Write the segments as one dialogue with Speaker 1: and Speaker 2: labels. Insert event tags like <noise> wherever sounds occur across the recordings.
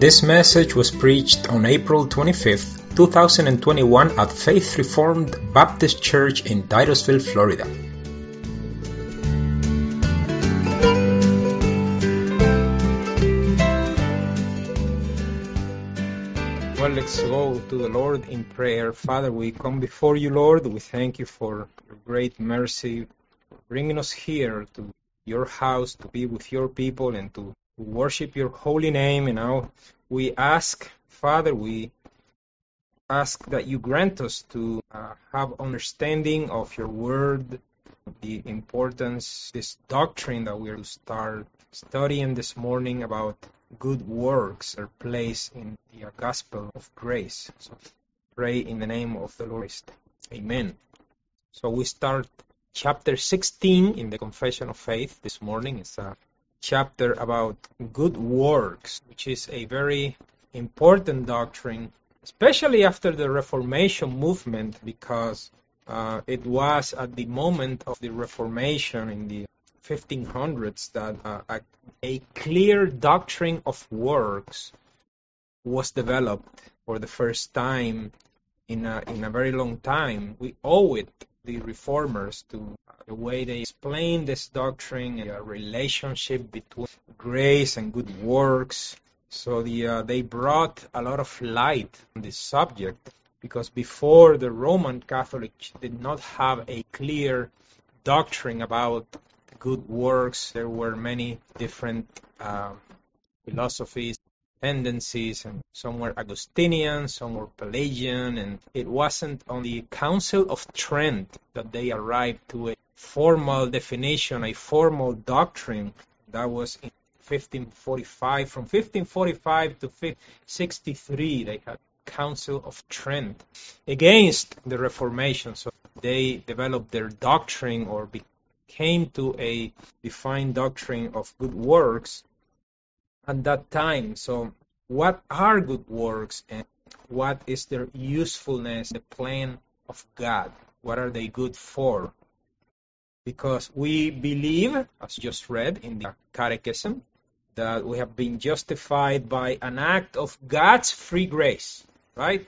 Speaker 1: This message was preached on April 25, 2021 at Faith Reformed Baptist Church in Titusville, Florida. Well, let's go to the Lord in prayer. Father, we come before you, Lord. We thank you for your great mercy, bringing us here to your house to be with your people and to worship your holy name. And now we ask, Father, we ask that you grant us to uh, have understanding of your word, the importance, this doctrine that we're to start studying this morning about good works are placed in the gospel of grace. So pray in the name of the Lord. Amen. So we start chapter 16 in the Confession of Faith this morning. It's a chapter about good works, which is a very important doctrine, especially after the Reformation movement, because uh, it was at the moment of the Reformation in the 1500s that uh, a, a clear doctrine of works was developed for the first time in a, in a very long time. We owe it the reformers to the way they explain this doctrine and the relationship between grace and good works. So the, uh, they brought a lot of light on this subject because before the Roman Catholic did not have a clear doctrine about good works. There were many different uh, philosophies tendencies, and some were Augustinian, some were Pelagian, and it wasn't on the Council of Trent that they arrived to a formal definition, a formal doctrine that was in 1545. From 1545 to 1563, they had Council of Trent against the Reformation. So they developed their doctrine or came to a defined doctrine of good works at that time. So, what are good works and what is their usefulness, the plan of God? What are they good for? Because we believe, as just read in the Catechism, that we have been justified by an act of God's free grace, right?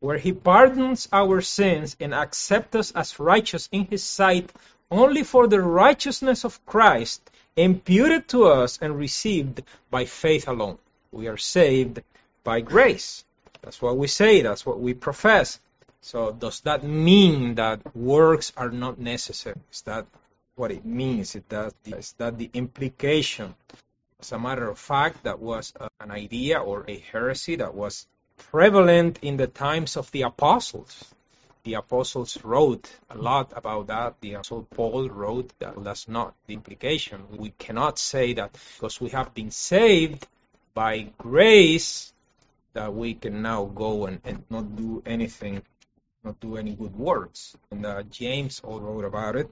Speaker 1: Where He pardons our sins and accepts us as righteous in His sight only for the righteousness of Christ imputed to us and received by faith alone. We are saved by grace. That's what we say, that's what we profess. So, does that mean that works are not necessary? Is that what it means? Is that, is that the implication? As a matter of fact, that was an idea or a heresy that was prevalent in the times of the apostles the apostles wrote a lot about that. The apostle Paul wrote that that's not the implication. We cannot say that because we have been saved by grace that we can now go and, and not do anything, not do any good works. And uh, James all wrote about it.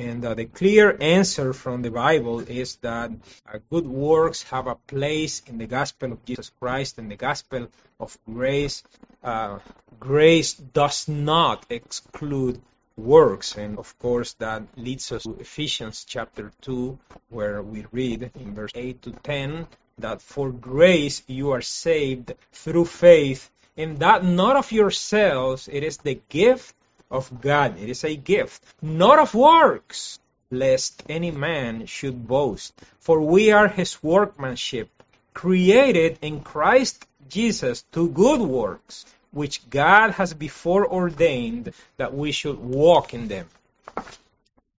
Speaker 1: And uh, the clear answer from the Bible is that uh, good works have a place in the gospel of Jesus Christ and the gospel of grace. Uh, grace does not exclude works. And of course, that leads us to Ephesians chapter 2, where we read in verse 8 to 10 that for grace you are saved through faith, and that not of yourselves, it is the gift of God. It is a gift, not of works, lest any man should boast. For we are his workmanship, created in Christ Jesus to good works, which God has before ordained that we should walk in them.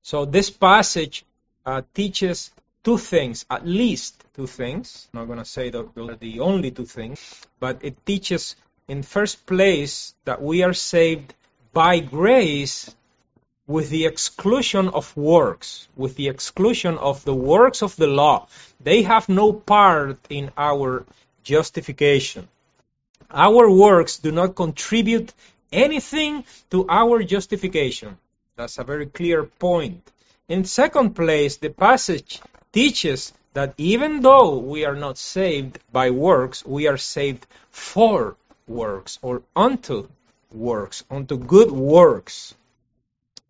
Speaker 1: So this passage uh, teaches two things, at least two things. I'm not going to say that those are the only two things, but it teaches in first place that we are saved by grace with the exclusion of works, with the exclusion of the works of the law. They have no part in our justification. Our works do not contribute anything to our justification. That's a very clear point. In second place, the passage teaches that even though we are not saved by works, we are saved for works or unto works, unto good works.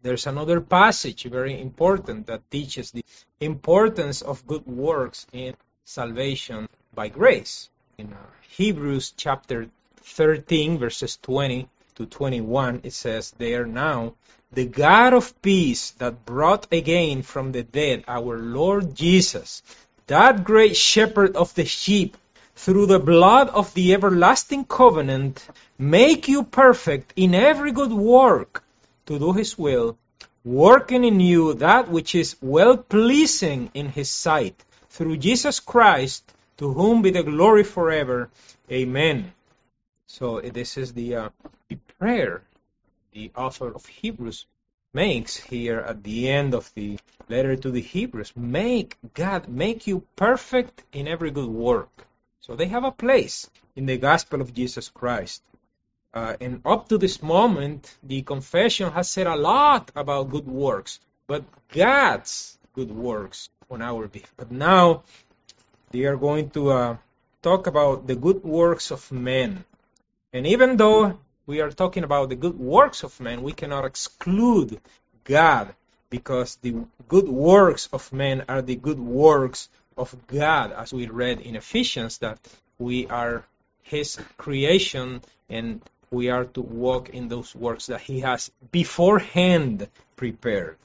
Speaker 1: There's another passage, very important, that teaches the importance of good works in salvation. by grace. In uh, Hebrews chapter 13, verses 20 to 21, it says there now, the God of peace that brought again from the dead our Lord Jesus, that great shepherd of the sheep, through the blood of the everlasting covenant, make you perfect in every good work to do his will, working in you that which is well pleasing in his sight, through Jesus Christ, to whom be the glory forever. Amen. So this is the, uh, the prayer the author of Hebrews makes here at the end of the letter to the Hebrews. Make God make you perfect in every good work. So they have a place in the gospel of Jesus Christ. Uh, and up to this moment, the confession has said a lot about good works, but God's good works on our behalf. But now they are going to uh, talk about the good works of men. And even though we are talking about the good works of men, we cannot exclude God because the good works of men are the good works of God, as we read in Ephesians, that we are His creation and we are to walk in those works that He has beforehand prepared.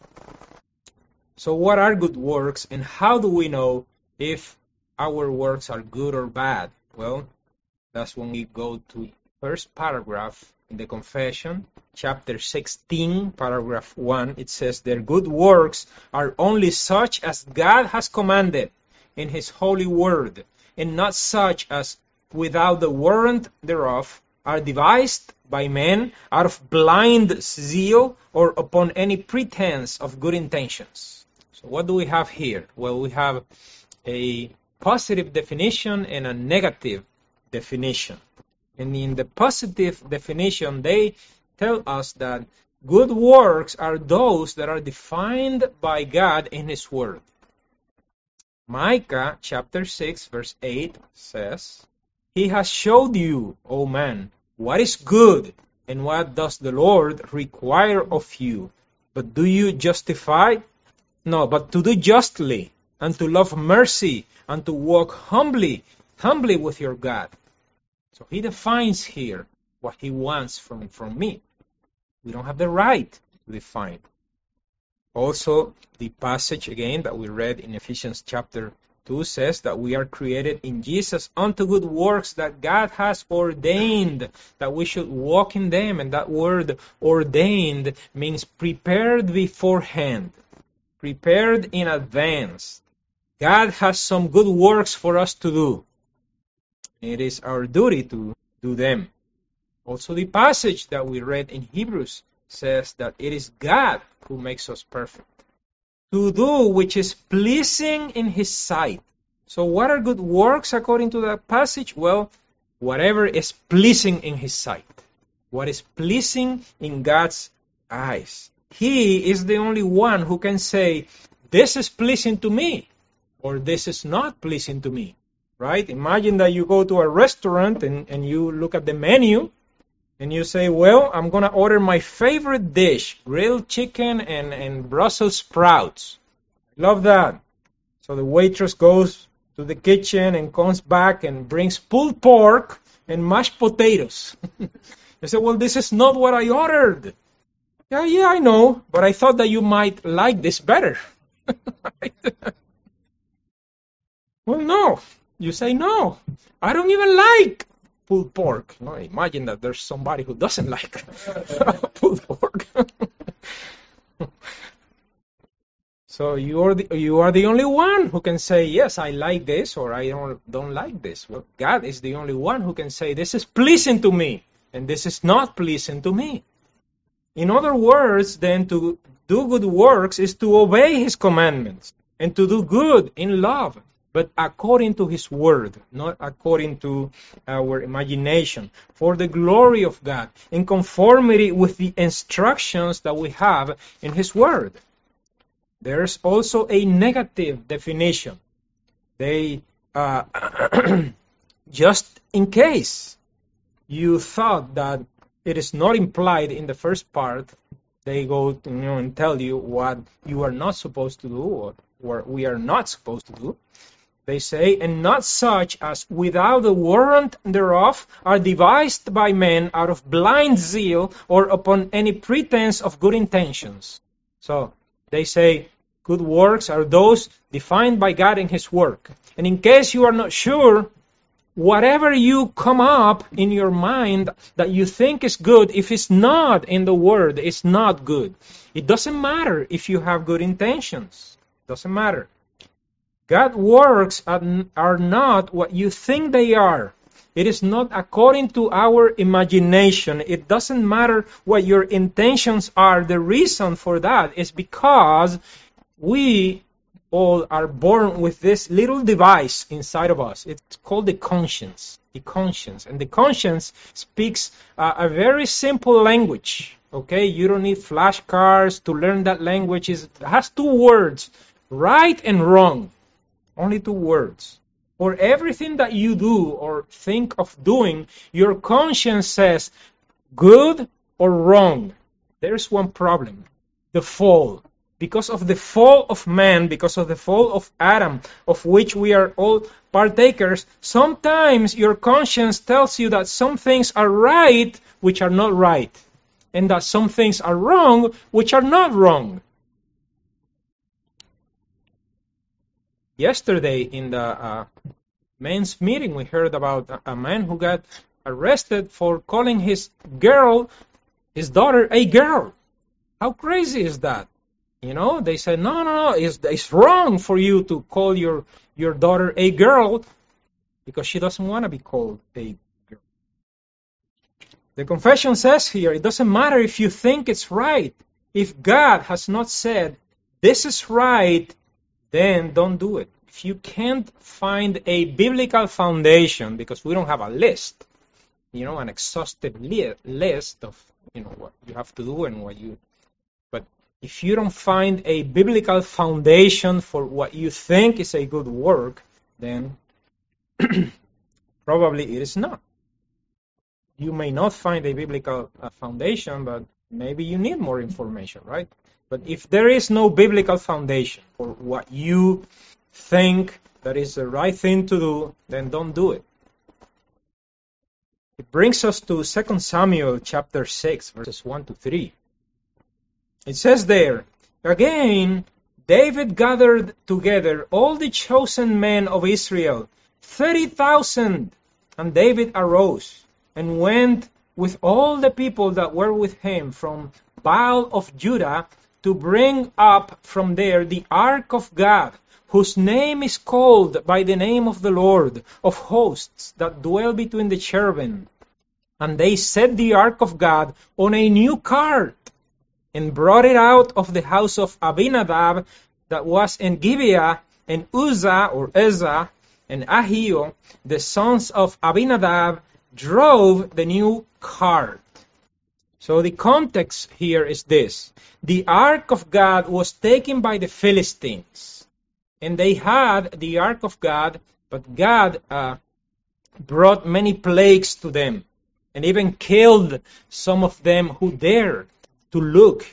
Speaker 1: So, what are good works, and how do we know if our works are good or bad? Well, that's when we go to first paragraph in the confession, chapter 16, paragraph 1. It says, Their good works are only such as God has commanded in his holy word, and not such as without the warrant thereof are devised by men out of blind zeal or upon any pretense of good intentions. So what do we have here? Well, we have a positive definition and a negative definition. And in the positive definition, they tell us that good works are those that are defined by God in His Word. Micah chapter 6 verse 8 says, He has showed you, O man, what is good, and what does the Lord require of you. But do you justify? No, but to do justly, and to love mercy, and to walk humbly, humbly with your God. So he defines here what he wants from, from me. We don't have the right to define. Also, the passage again that we read in Ephesians chapter 2 says that we are created in Jesus unto good works that God has ordained that we should walk in them. And that word ordained means prepared beforehand, prepared in advance. God has some good works for us to do. It is our duty to do them. Also, the passage that we read in Hebrews says that it is God who makes us perfect. To do which is pleasing in His sight. So, what are good works according to that passage? Well, whatever is pleasing in His sight. What is pleasing in God's eyes. He is the only one who can say, This is pleasing to me, or this is not pleasing to me. Right? Imagine that you go to a restaurant and, and you look at the menu and you say, Well, I'm going to order my favorite dish grilled chicken and, and Brussels sprouts. Love that. So the waitress goes to the kitchen and comes back and brings pulled pork and mashed potatoes. <laughs> you say, Well, this is not what I ordered. Yeah, yeah, I know, but I thought that you might like this better. <laughs> well, no. You say, No, I don't even like pulled pork. No, imagine that there's somebody who doesn't <laughs> like <laughs> pulled pork. <laughs> so you are the you are the only one who can say yes, I like this or I don't don't like this. Well, God is the only one who can say this is pleasing to me and this is not pleasing to me. In other words, then to do good works is to obey His commandments and to do good in love but according to His Word, not according to our imagination, for the glory of God, in conformity with the instructions that we have in His Word. There's also a negative definition. They, uh, <clears throat> just in case you thought that it is not implied in the first part, they go you know, and tell you what you are not supposed to do or what we are not supposed to do. They say, and not such as without the warrant thereof are devised by men out of blind zeal or upon any pretense of good intentions. So they say good works are those defined by God in His work. And in case you are not sure, whatever you come up in your mind that you think is good, if it's not in the Word, it's not good. It doesn't matter if you have good intentions. It doesn't matter. God works are not what you think they are. It is not according to our imagination. It doesn't matter what your intentions are. The reason for that is because we all are born with this little device inside of us. It's called the conscience. The conscience. And the conscience speaks uh, a very simple language. Okay? You don't need flashcards to learn that language. It has two words right and wrong. Only two words. For everything that you do or think of doing, your conscience says good or wrong. There's one problem the fall. Because of the fall of man, because of the fall of Adam, of which we are all partakers, sometimes your conscience tells you that some things are right which are not right, and that some things are wrong which are not wrong. Yesterday in the uh, men's meeting, we heard about a, man who got arrested for calling his girl, his daughter, a girl. How crazy is that? You know, they said, no, no, no, it's, it's wrong for you to call your, your daughter a girl because she doesn't want to be called a girl. The confession says here, it doesn't matter if you think it's right. If God has not said, this is right, then don't do it. If you can't find a biblical foundation, because we don't have a list, you know, an exhaustive li- list of, you know, what you have to do and what you, but if you don't find a biblical foundation for what you think is a good work, then <clears throat> probably it is not. You may not find a biblical uh, foundation, but maybe you need more information, right? But if there is no biblical foundation for what you think that is the right thing to do, then don't do it. It brings us to 2 Samuel chapter 6, verses 1 to 3. It says there, Again, David gathered together all the chosen men of Israel, 30,000. And David arose and went with all the people that were with him from Baal of Judah to bring up from there the ark of God, whose name is called by the name of the Lord of hosts that dwell between the cherubim. And they set the ark of God on a new cart and brought it out of the house of Abinadab that was in Gibeah, and Uzzah or Uzzah and Ahio, the sons of Abinadab, drove the new cart. So the context here is this. The ark of God was taken by the Philistines. And they had the ark of God, but God uh, brought many plagues to them and even killed some of them who dared to look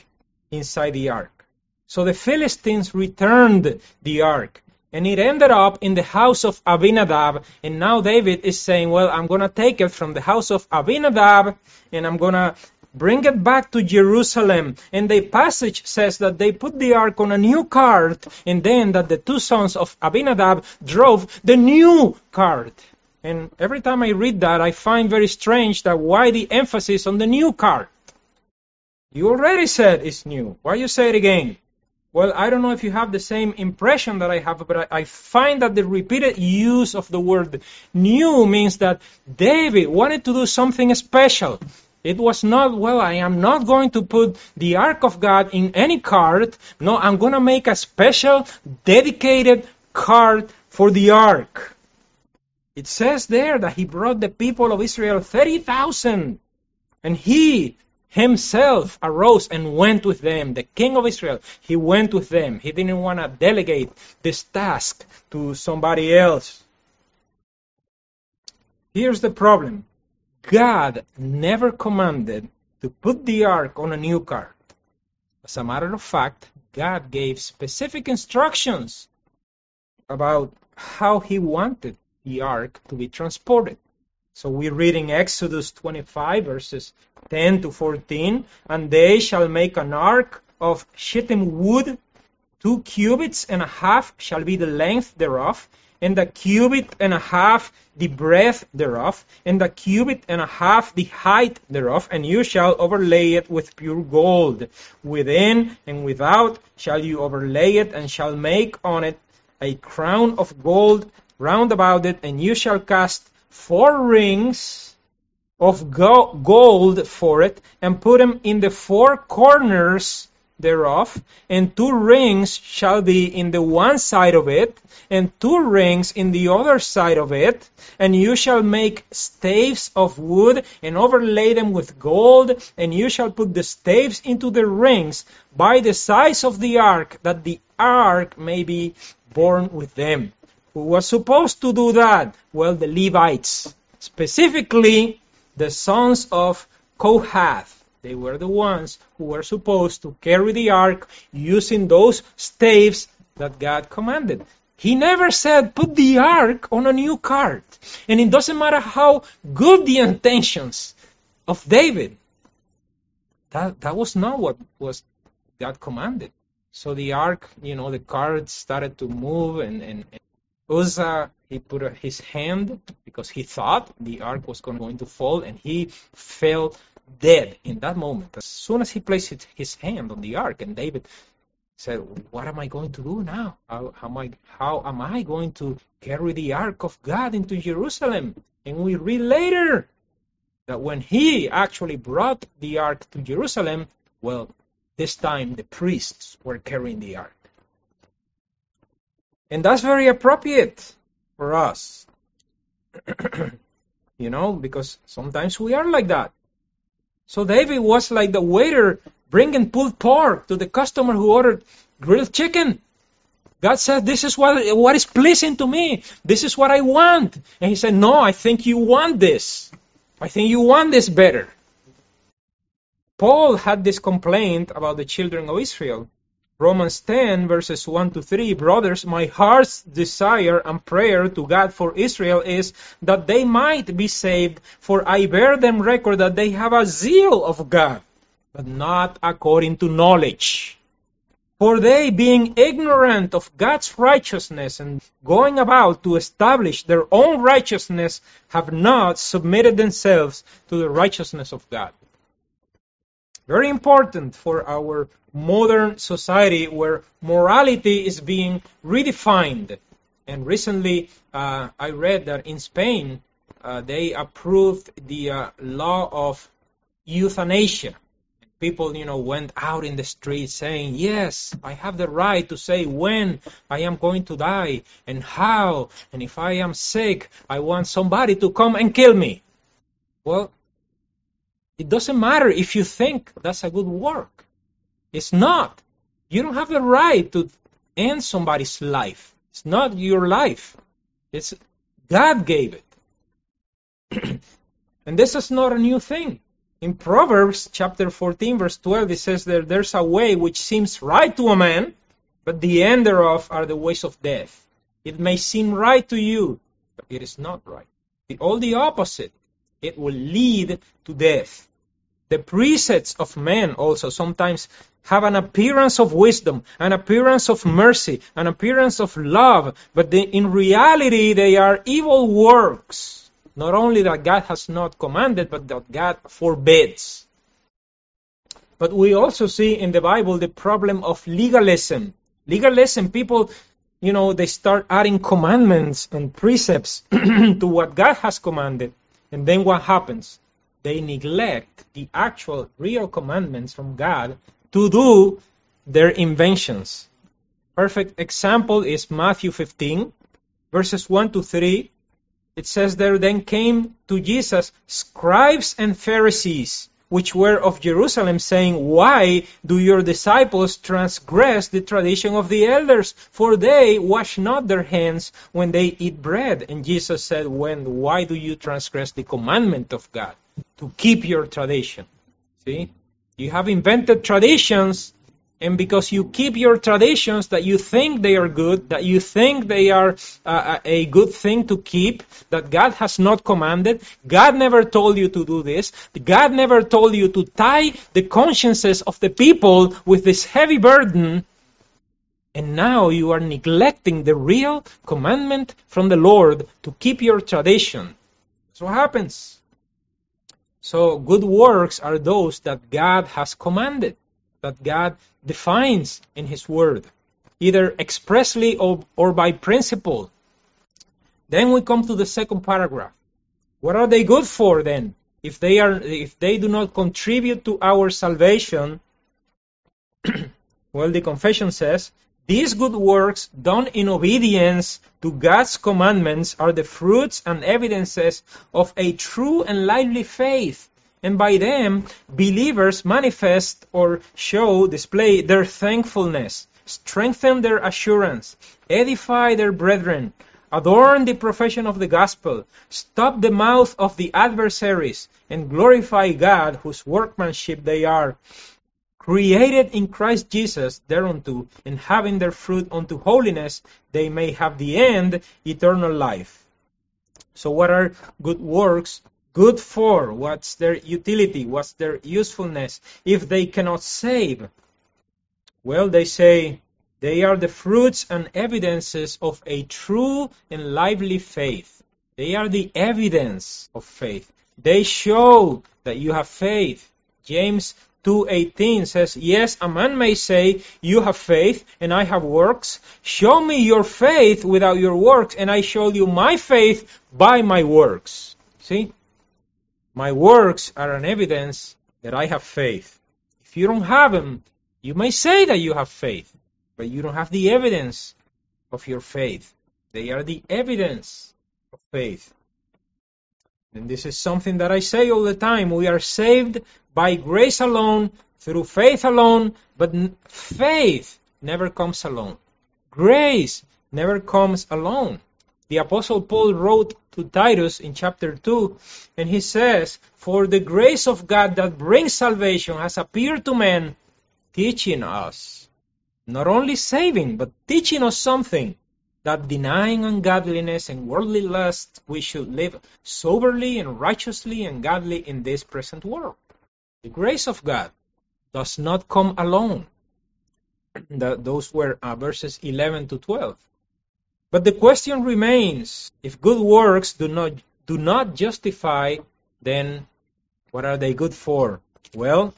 Speaker 1: inside the ark. So the Philistines returned the ark and it ended up in the house of Abinadab. And now David is saying, Well, I'm going to take it from the house of Abinadab and I'm going to bring it back to Jerusalem. And the passage says that they put the ark on a new cart, and then that the two sons of Abinadab drove the new cart. And every time I read that, I find very strange that why the emphasis on the new cart? You already said it's new. Why you say it again? Well, I don't know if you have the same impression that I have, but I, find that the repeated use of the word new means that David wanted to do something special. It was not, well, I am not going to put the Ark of God in any cart. No, I'm going to make a special, dedicated cart for the Ark. It says there that he brought the people of Israel 30,000. And he himself arose and went with them. The king of Israel, he went with them. He didn't want to delegate this task to somebody else. Here's the problem God never commanded to put the ark on a new cart. As a matter of fact, God gave specific instructions about how he wanted the ark to be transported. So we read in Exodus 25, verses 10 to 14, and they shall make an ark of shittim wood, two cubits and a half shall be the length thereof, and a cubit and a half the breadth thereof, and a cubit and a half the height thereof, and you shall overlay it with pure gold. Within and without shall you overlay it, and shall make on it a crown of gold round about it, and you shall cast four rings of gold for it, and put them in the four corners thereof, and two rings shall be in the one side of it, and two rings in the other side of it, and you shall make staves of wood, and overlay them with gold, and you shall put the staves into the rings by the size of the ark, that the ark may be borne with them. Who was supposed to do that? Well, the Levites, specifically the sons of Kohath. They were the ones who were supposed to carry the ark using those staves that God commanded. He never said, put the ark on a new cart. And it doesn't matter how good the intentions of David. That, that was not what was God commanded. So the ark, you know, the cart started to move and, and, and Uzzah, he put his hand because he thought the ark was going to fall and he fell dead in that moment. As soon as he placed his hand on the ark and David said, what am I going to do now? How, how, am I, how am I going to carry the ark of God into Jerusalem? And we read later that when he actually brought the ark to Jerusalem, well, this time the priests were carrying the ark. And that's very appropriate for us. <clears throat> you know, because sometimes we are like that. So David was like the waiter bringing pulled pork to the customer who ordered grilled chicken. God said, This is what, what is pleasing to me. This is what I want. And he said, No, I think you want this. I think you want this better. Paul had this complaint about the children of Israel. Romans 10, verses 1 to 3 Brothers, my heart's desire and prayer to God for Israel is that they might be saved, for I bear them record that they have a zeal of God, but not according to knowledge. For they, being ignorant of God's righteousness and going about to establish their own righteousness, have not submitted themselves to the righteousness of God. Very important for our modern society where morality is being redefined. And recently, uh, I read that in Spain, uh, they approved the uh, law of euthanasia. People, you know, went out in the streets saying, "Yes, I have the right to say when I am going to die and how, and if I am sick, I want somebody to come and kill me." Well, it doesn't matter if you think that's a good work. It's not. You don't have the right to end somebody's life. It's not your life. It's God gave it. <clears throat> and this is not a new thing. In Proverbs chapter 14 verse 12 it says that there's a way which seems right to a man, but the end thereof are the ways of death. It may seem right to you, but it is not right. The, all the opposite it will lead to death. The precepts of men also sometimes have an appearance of wisdom, an appearance of mercy, an appearance of love, but they, in reality they are evil works. Not only that God has not commanded, but that God forbids. But we also see in the Bible the problem of legalism. Legalism, people you know, they start adding commandments and precepts <clears throat> to what God has commanded. And then what happens? They neglect the actual real commandments from God to do their inventions. Perfect example is Matthew 15, verses 1 to 3. It says there then came to Jesus scribes and Pharisees which were of Jerusalem, saying, Why do your disciples transgress the tradition of the elders? For they wash not their hands when they eat bread. And Jesus said, When why do you transgress the commandment of God? To keep your tradition. See? You have invented traditions and because you keep your traditions that you think they are good, that you think they are uh, a good thing to keep, that God has not commanded, God never told you to do this, God never told you to tie the consciences of the people with this heavy burden, and now you are neglecting the real commandment from the Lord to keep your tradition. That's what happens. So good works are those that God has commanded, that God defines in His Word, either expressly or, or by principle. Then we come to the second paragraph. What are they good for then? If they are if they do not contribute to our salvation, <clears throat> well the confession says, these good works done in obedience to God's commandments are the fruits and evidences of a true and lively faith. And by them, believers manifest or show, display their thankfulness, strengthen their assurance, edify their brethren, adorn the profession of the gospel, stop the mouth of the adversaries, and glorify God whose workmanship they are created in Christ Jesus thereunto, and having their fruit unto holiness, they may have the end, eternal life. So, what are good works good for? What's their utility? What's their usefulness if they cannot save? Well, they say they are the fruits and evidences of a true and lively faith. They are the evidence of faith. They show that you have faith. James 2:18 says, "Yes, a man may say, you have faith and I have works. Show me your faith without your works and I show you my faith by my works." See? My works are an evidence that I have faith. If you don't have them, you may say that you have faith, but you don't have the evidence of your faith. They are the evidence of faith. And this is something that I say all the time. We are saved by grace alone, through faith alone, but faith never comes alone. Grace never comes alone. The Apostle Paul wrote to Titus in chapter 2, and he says, For the grace of God that brings salvation has appeared to men, teaching us, not only saving, but teaching us something that denying ungodliness and worldly lust, we should live soberly and righteously and godly in this present world. The grace of God does not come alone. <clears throat> Those were uh, verses 11 to 12. But the question remains if good works do not, do not justify, then what are they good for? Well,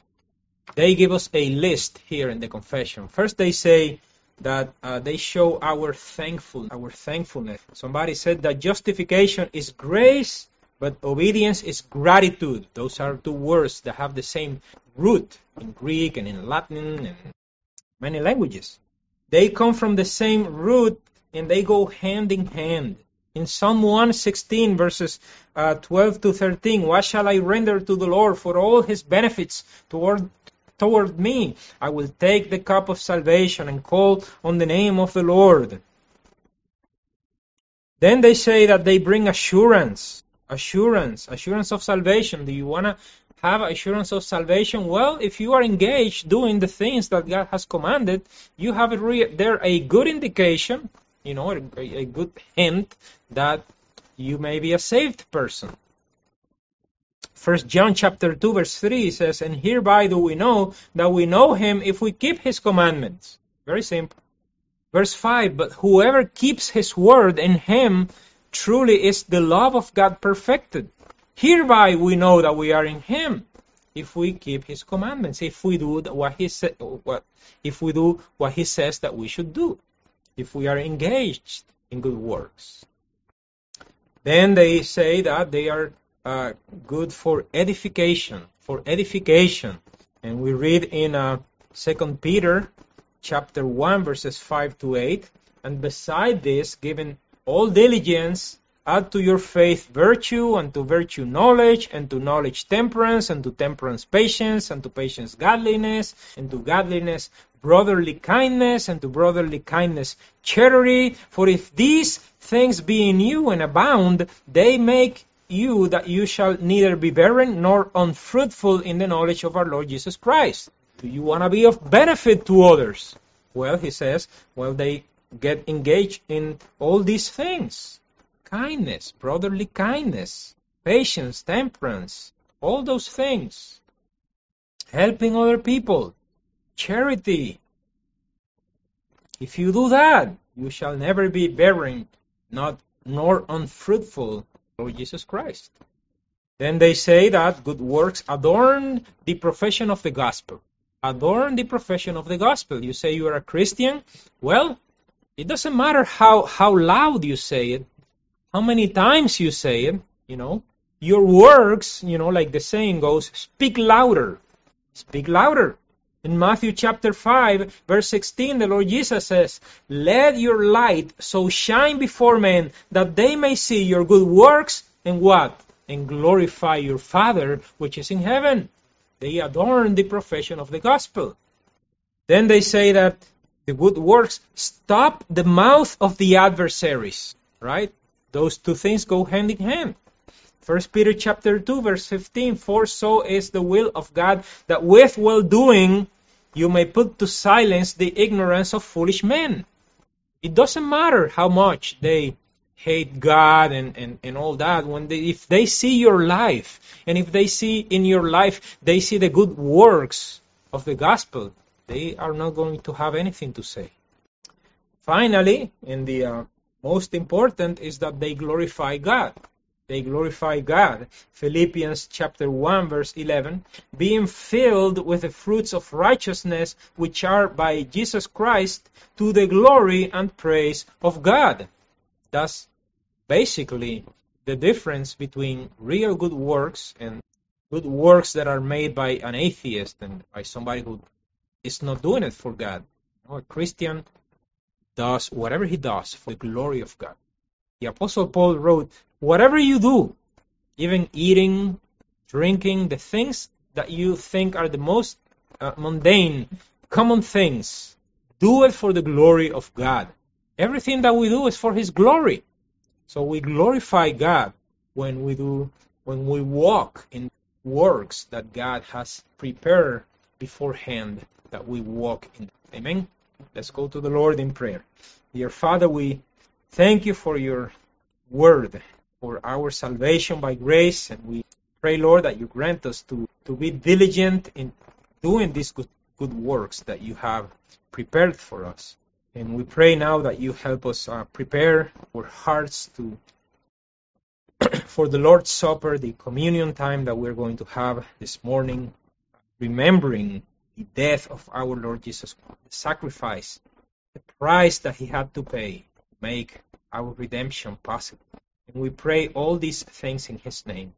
Speaker 1: they give us a list here in the confession. First, they say, that uh, they show our thankful our thankfulness. Somebody said that justification is grace, but obedience is gratitude. Those are two words that have the same root in Greek and in Latin and many languages. They come from the same root and they go hand in hand. In Psalm 116, verses uh, 12 to 13, what shall I render to the Lord for all his benefits toward toward me. I will take the cup of salvation and call on the name of the Lord. Then they say that they bring assurance, assurance, assurance of salvation. Do you want to have assurance of salvation? Well, if you are engaged doing the things that God has commanded, you have re- there a good indication, you know, a, a good hint that you may be a saved person. First John chapter 2 verse 3 says, And hereby do we know that we know him if we keep his commandments. Very simple. Verse 5, But whoever keeps his word in him truly is the love of God perfected. Hereby we know that we are in him if we keep his commandments, if we do what he said, what if we do what he says that we should do, if we are engaged in good works. Then they say that they are uh, good for edification, for edification. And we read in uh, 2 Peter chapter 1 verses 5 to 8, and beside this, given all diligence, add to your faith virtue, and to virtue knowledge, and to knowledge temperance, and to temperance patience, and to patience godliness, and to godliness brotherly kindness, and to brotherly kindness charity. For if these things be in you and abound, they make you that you shall neither be barren nor unfruitful in the knowledge of our Lord Jesus Christ. Do you want to be of benefit to others? Well, he says, well, they get engaged in all these things kindness, brotherly kindness, patience, temperance, all those things. Helping other people, charity. If you do that, you shall never be barren, not nor unfruitful, Lord Jesus Christ. Then they say that good works adorn the profession of the gospel. Adorn the profession of the gospel. You say you are a Christian? Well, it doesn't matter how, how loud you say it, how many times you say it, you know. Your works, you know, like the saying goes, speak louder. Speak louder. In Matthew chapter 5, verse 16, the Lord Jesus says, Let your light so shine before men that they may see your good works and what? And glorify your Father which is in heaven. They adorn the profession of the gospel. Then they say that the good works stop the mouth of the adversaries, right? Those two things go hand in hand. First Peter chapter 2 verse 15 For so is the will of God that with well doing you may put to silence the ignorance of foolish men. It doesn't matter how much they hate God and, and, and all that. When they, if they see your life and if they see in your life they see the good works of the gospel, they are not going to have anything to say. Finally, in the uh, most important is that they glorify God. They glorify God. Philippians chapter 1 verse 11, being filled with the fruits of righteousness which are by Jesus Christ to the glory and praise of God. That's basically the difference between real good works and good works that are made by an atheist and by somebody who is not doing it for God. You know, a Christian does whatever he does for the glory of God. The Apostle Paul wrote, Whatever you do, even eating, drinking, the things that you think are the most uh, mundane, common things, do it for the glory of God. Everything that we do is for His glory. So we glorify God when we do, when we walk in works that God has prepared beforehand that we walk in. Amen. Let's go to the Lord in prayer. Dear Father, we thank you for your word, for our salvation by grace, and we pray, Lord, that you grant us to, to be diligent in doing these good, good works that you have prepared for us. And we pray now that you help us uh, prepare our hearts to <clears throat> for the Lord's Supper, the communion time that we're going to have this morning, remembering the death of our Lord Jesus Christ, the sacrifice, the price that he had to pay to make our redemption possible. And we pray all these things in his name.